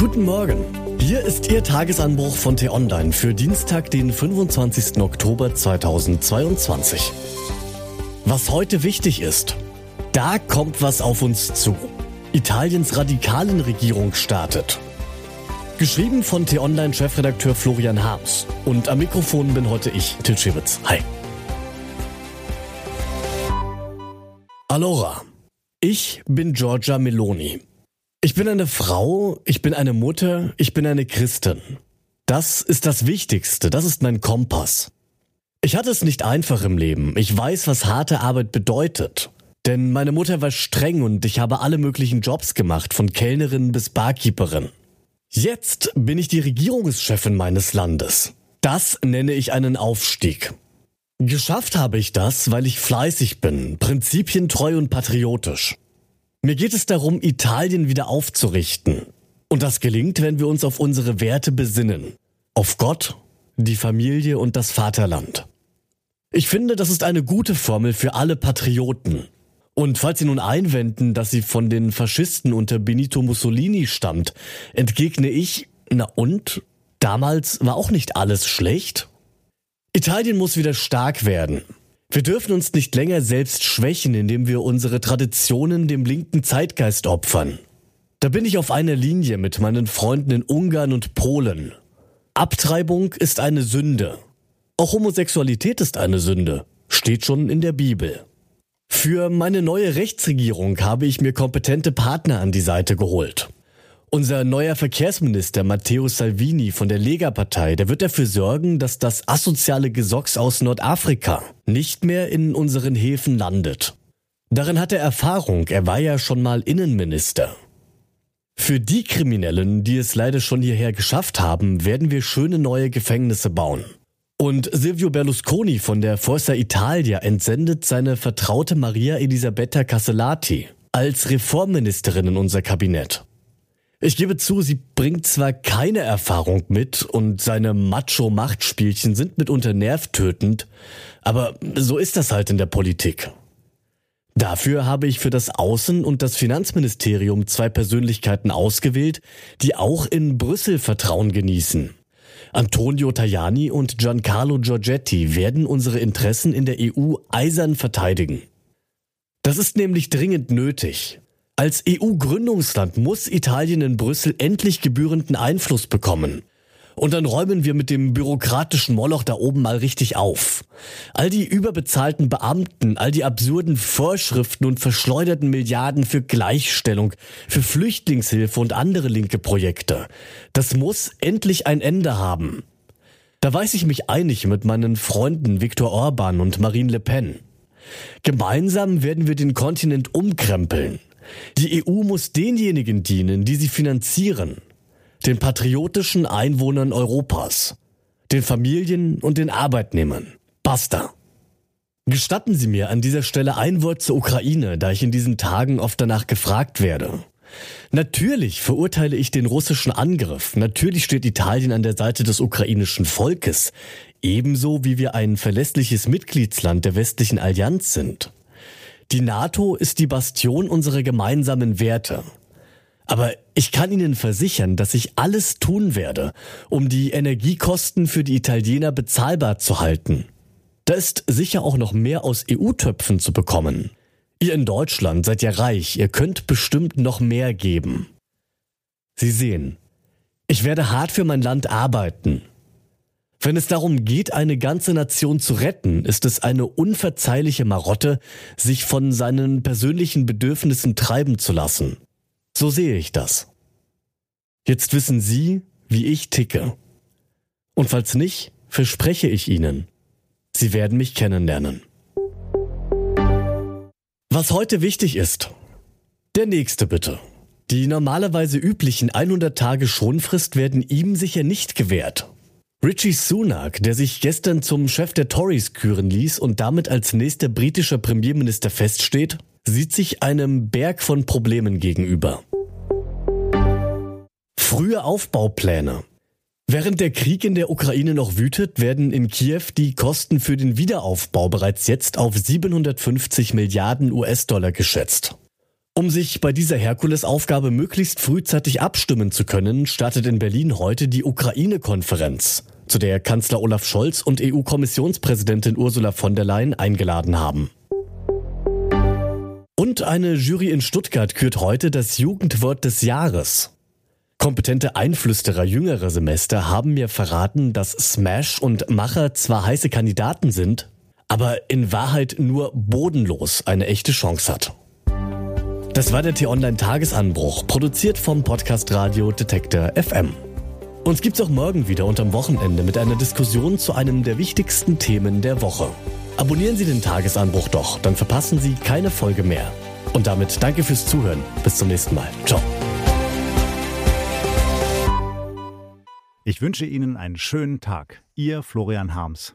Guten Morgen. Hier ist Ihr Tagesanbruch von T-Online für Dienstag, den 25. Oktober 2022. Was heute wichtig ist, da kommt was auf uns zu. Italiens radikalen Regierung startet. Geschrieben von T-Online-Chefredakteur Florian Harms. Und am Mikrofon bin heute ich, Til Schewitz. Hi. Allora. Ich bin Giorgia Meloni. Ich bin eine Frau, ich bin eine Mutter, ich bin eine Christin. Das ist das Wichtigste, das ist mein Kompass. Ich hatte es nicht einfach im Leben. Ich weiß, was harte Arbeit bedeutet. Denn meine Mutter war streng und ich habe alle möglichen Jobs gemacht, von Kellnerin bis Barkeeperin. Jetzt bin ich die Regierungschefin meines Landes. Das nenne ich einen Aufstieg. Geschafft habe ich das, weil ich fleißig bin, prinzipientreu und patriotisch. Mir geht es darum, Italien wieder aufzurichten. Und das gelingt, wenn wir uns auf unsere Werte besinnen. Auf Gott, die Familie und das Vaterland. Ich finde, das ist eine gute Formel für alle Patrioten. Und falls Sie nun einwenden, dass sie von den Faschisten unter Benito Mussolini stammt, entgegne ich, na und? Damals war auch nicht alles schlecht. Italien muss wieder stark werden. Wir dürfen uns nicht länger selbst schwächen, indem wir unsere Traditionen dem linken Zeitgeist opfern. Da bin ich auf einer Linie mit meinen Freunden in Ungarn und Polen. Abtreibung ist eine Sünde. Auch Homosexualität ist eine Sünde. Steht schon in der Bibel. Für meine neue Rechtsregierung habe ich mir kompetente Partner an die Seite geholt. Unser neuer Verkehrsminister Matteo Salvini von der Lega-Partei, der wird dafür sorgen, dass das asoziale Gesocks aus Nordafrika nicht mehr in unseren Häfen landet. Darin hat er Erfahrung, er war ja schon mal Innenminister. Für die Kriminellen, die es leider schon hierher geschafft haben, werden wir schöne neue Gefängnisse bauen. Und Silvio Berlusconi von der Forza Italia entsendet seine Vertraute Maria Elisabetta Castellati als Reformministerin in unser Kabinett. Ich gebe zu, sie bringt zwar keine Erfahrung mit und seine Macho-Machtspielchen sind mitunter nervtötend, aber so ist das halt in der Politik. Dafür habe ich für das Außen- und das Finanzministerium zwei Persönlichkeiten ausgewählt, die auch in Brüssel Vertrauen genießen. Antonio Tajani und Giancarlo Giorgetti werden unsere Interessen in der EU eisern verteidigen. Das ist nämlich dringend nötig. Als EU-Gründungsland muss Italien in Brüssel endlich gebührenden Einfluss bekommen. Und dann räumen wir mit dem bürokratischen Moloch da oben mal richtig auf. All die überbezahlten Beamten, all die absurden Vorschriften und verschleuderten Milliarden für Gleichstellung, für Flüchtlingshilfe und andere linke Projekte. Das muss endlich ein Ende haben. Da weiß ich mich einig mit meinen Freunden Viktor Orban und Marine Le Pen. Gemeinsam werden wir den Kontinent umkrempeln. Die EU muss denjenigen dienen, die sie finanzieren, den patriotischen Einwohnern Europas, den Familien und den Arbeitnehmern. Basta. Gestatten Sie mir an dieser Stelle ein Wort zur Ukraine, da ich in diesen Tagen oft danach gefragt werde. Natürlich verurteile ich den russischen Angriff. Natürlich steht Italien an der Seite des ukrainischen Volkes. Ebenso wie wir ein verlässliches Mitgliedsland der westlichen Allianz sind. Die NATO ist die Bastion unserer gemeinsamen Werte. Aber ich kann Ihnen versichern, dass ich alles tun werde, um die Energiekosten für die Italiener bezahlbar zu halten. Da ist sicher auch noch mehr aus EU-Töpfen zu bekommen. Ihr in Deutschland seid ja reich, ihr könnt bestimmt noch mehr geben. Sie sehen, ich werde hart für mein Land arbeiten. Wenn es darum geht, eine ganze Nation zu retten, ist es eine unverzeihliche Marotte, sich von seinen persönlichen Bedürfnissen treiben zu lassen. So sehe ich das. Jetzt wissen Sie, wie ich ticke. Und falls nicht, verspreche ich Ihnen, Sie werden mich kennenlernen. Was heute wichtig ist. Der nächste bitte. Die normalerweise üblichen 100 Tage Schonfrist werden ihm sicher nicht gewährt. Richie Sunak, der sich gestern zum Chef der Tories küren ließ und damit als nächster britischer Premierminister feststeht, sieht sich einem Berg von Problemen gegenüber. Frühe Aufbaupläne. Während der Krieg in der Ukraine noch wütet, werden in Kiew die Kosten für den Wiederaufbau bereits jetzt auf 750 Milliarden US-Dollar geschätzt. Um sich bei dieser Herkulesaufgabe möglichst frühzeitig abstimmen zu können, startet in Berlin heute die Ukraine-Konferenz, zu der Kanzler Olaf Scholz und EU-Kommissionspräsidentin Ursula von der Leyen eingeladen haben. Und eine Jury in Stuttgart kürt heute das Jugendwort des Jahres. Kompetente Einflüsterer jüngerer Semester haben mir verraten, dass Smash und Macher zwar heiße Kandidaten sind, aber in Wahrheit nur bodenlos eine echte Chance hat. Das war der T-Online-Tagesanbruch, produziert vom Podcast Radio Detektor FM. Uns gibt's auch morgen wieder und am Wochenende mit einer Diskussion zu einem der wichtigsten Themen der Woche. Abonnieren Sie den Tagesanbruch doch, dann verpassen Sie keine Folge mehr. Und damit danke fürs Zuhören. Bis zum nächsten Mal. Ciao. Ich wünsche Ihnen einen schönen Tag. Ihr Florian Harms.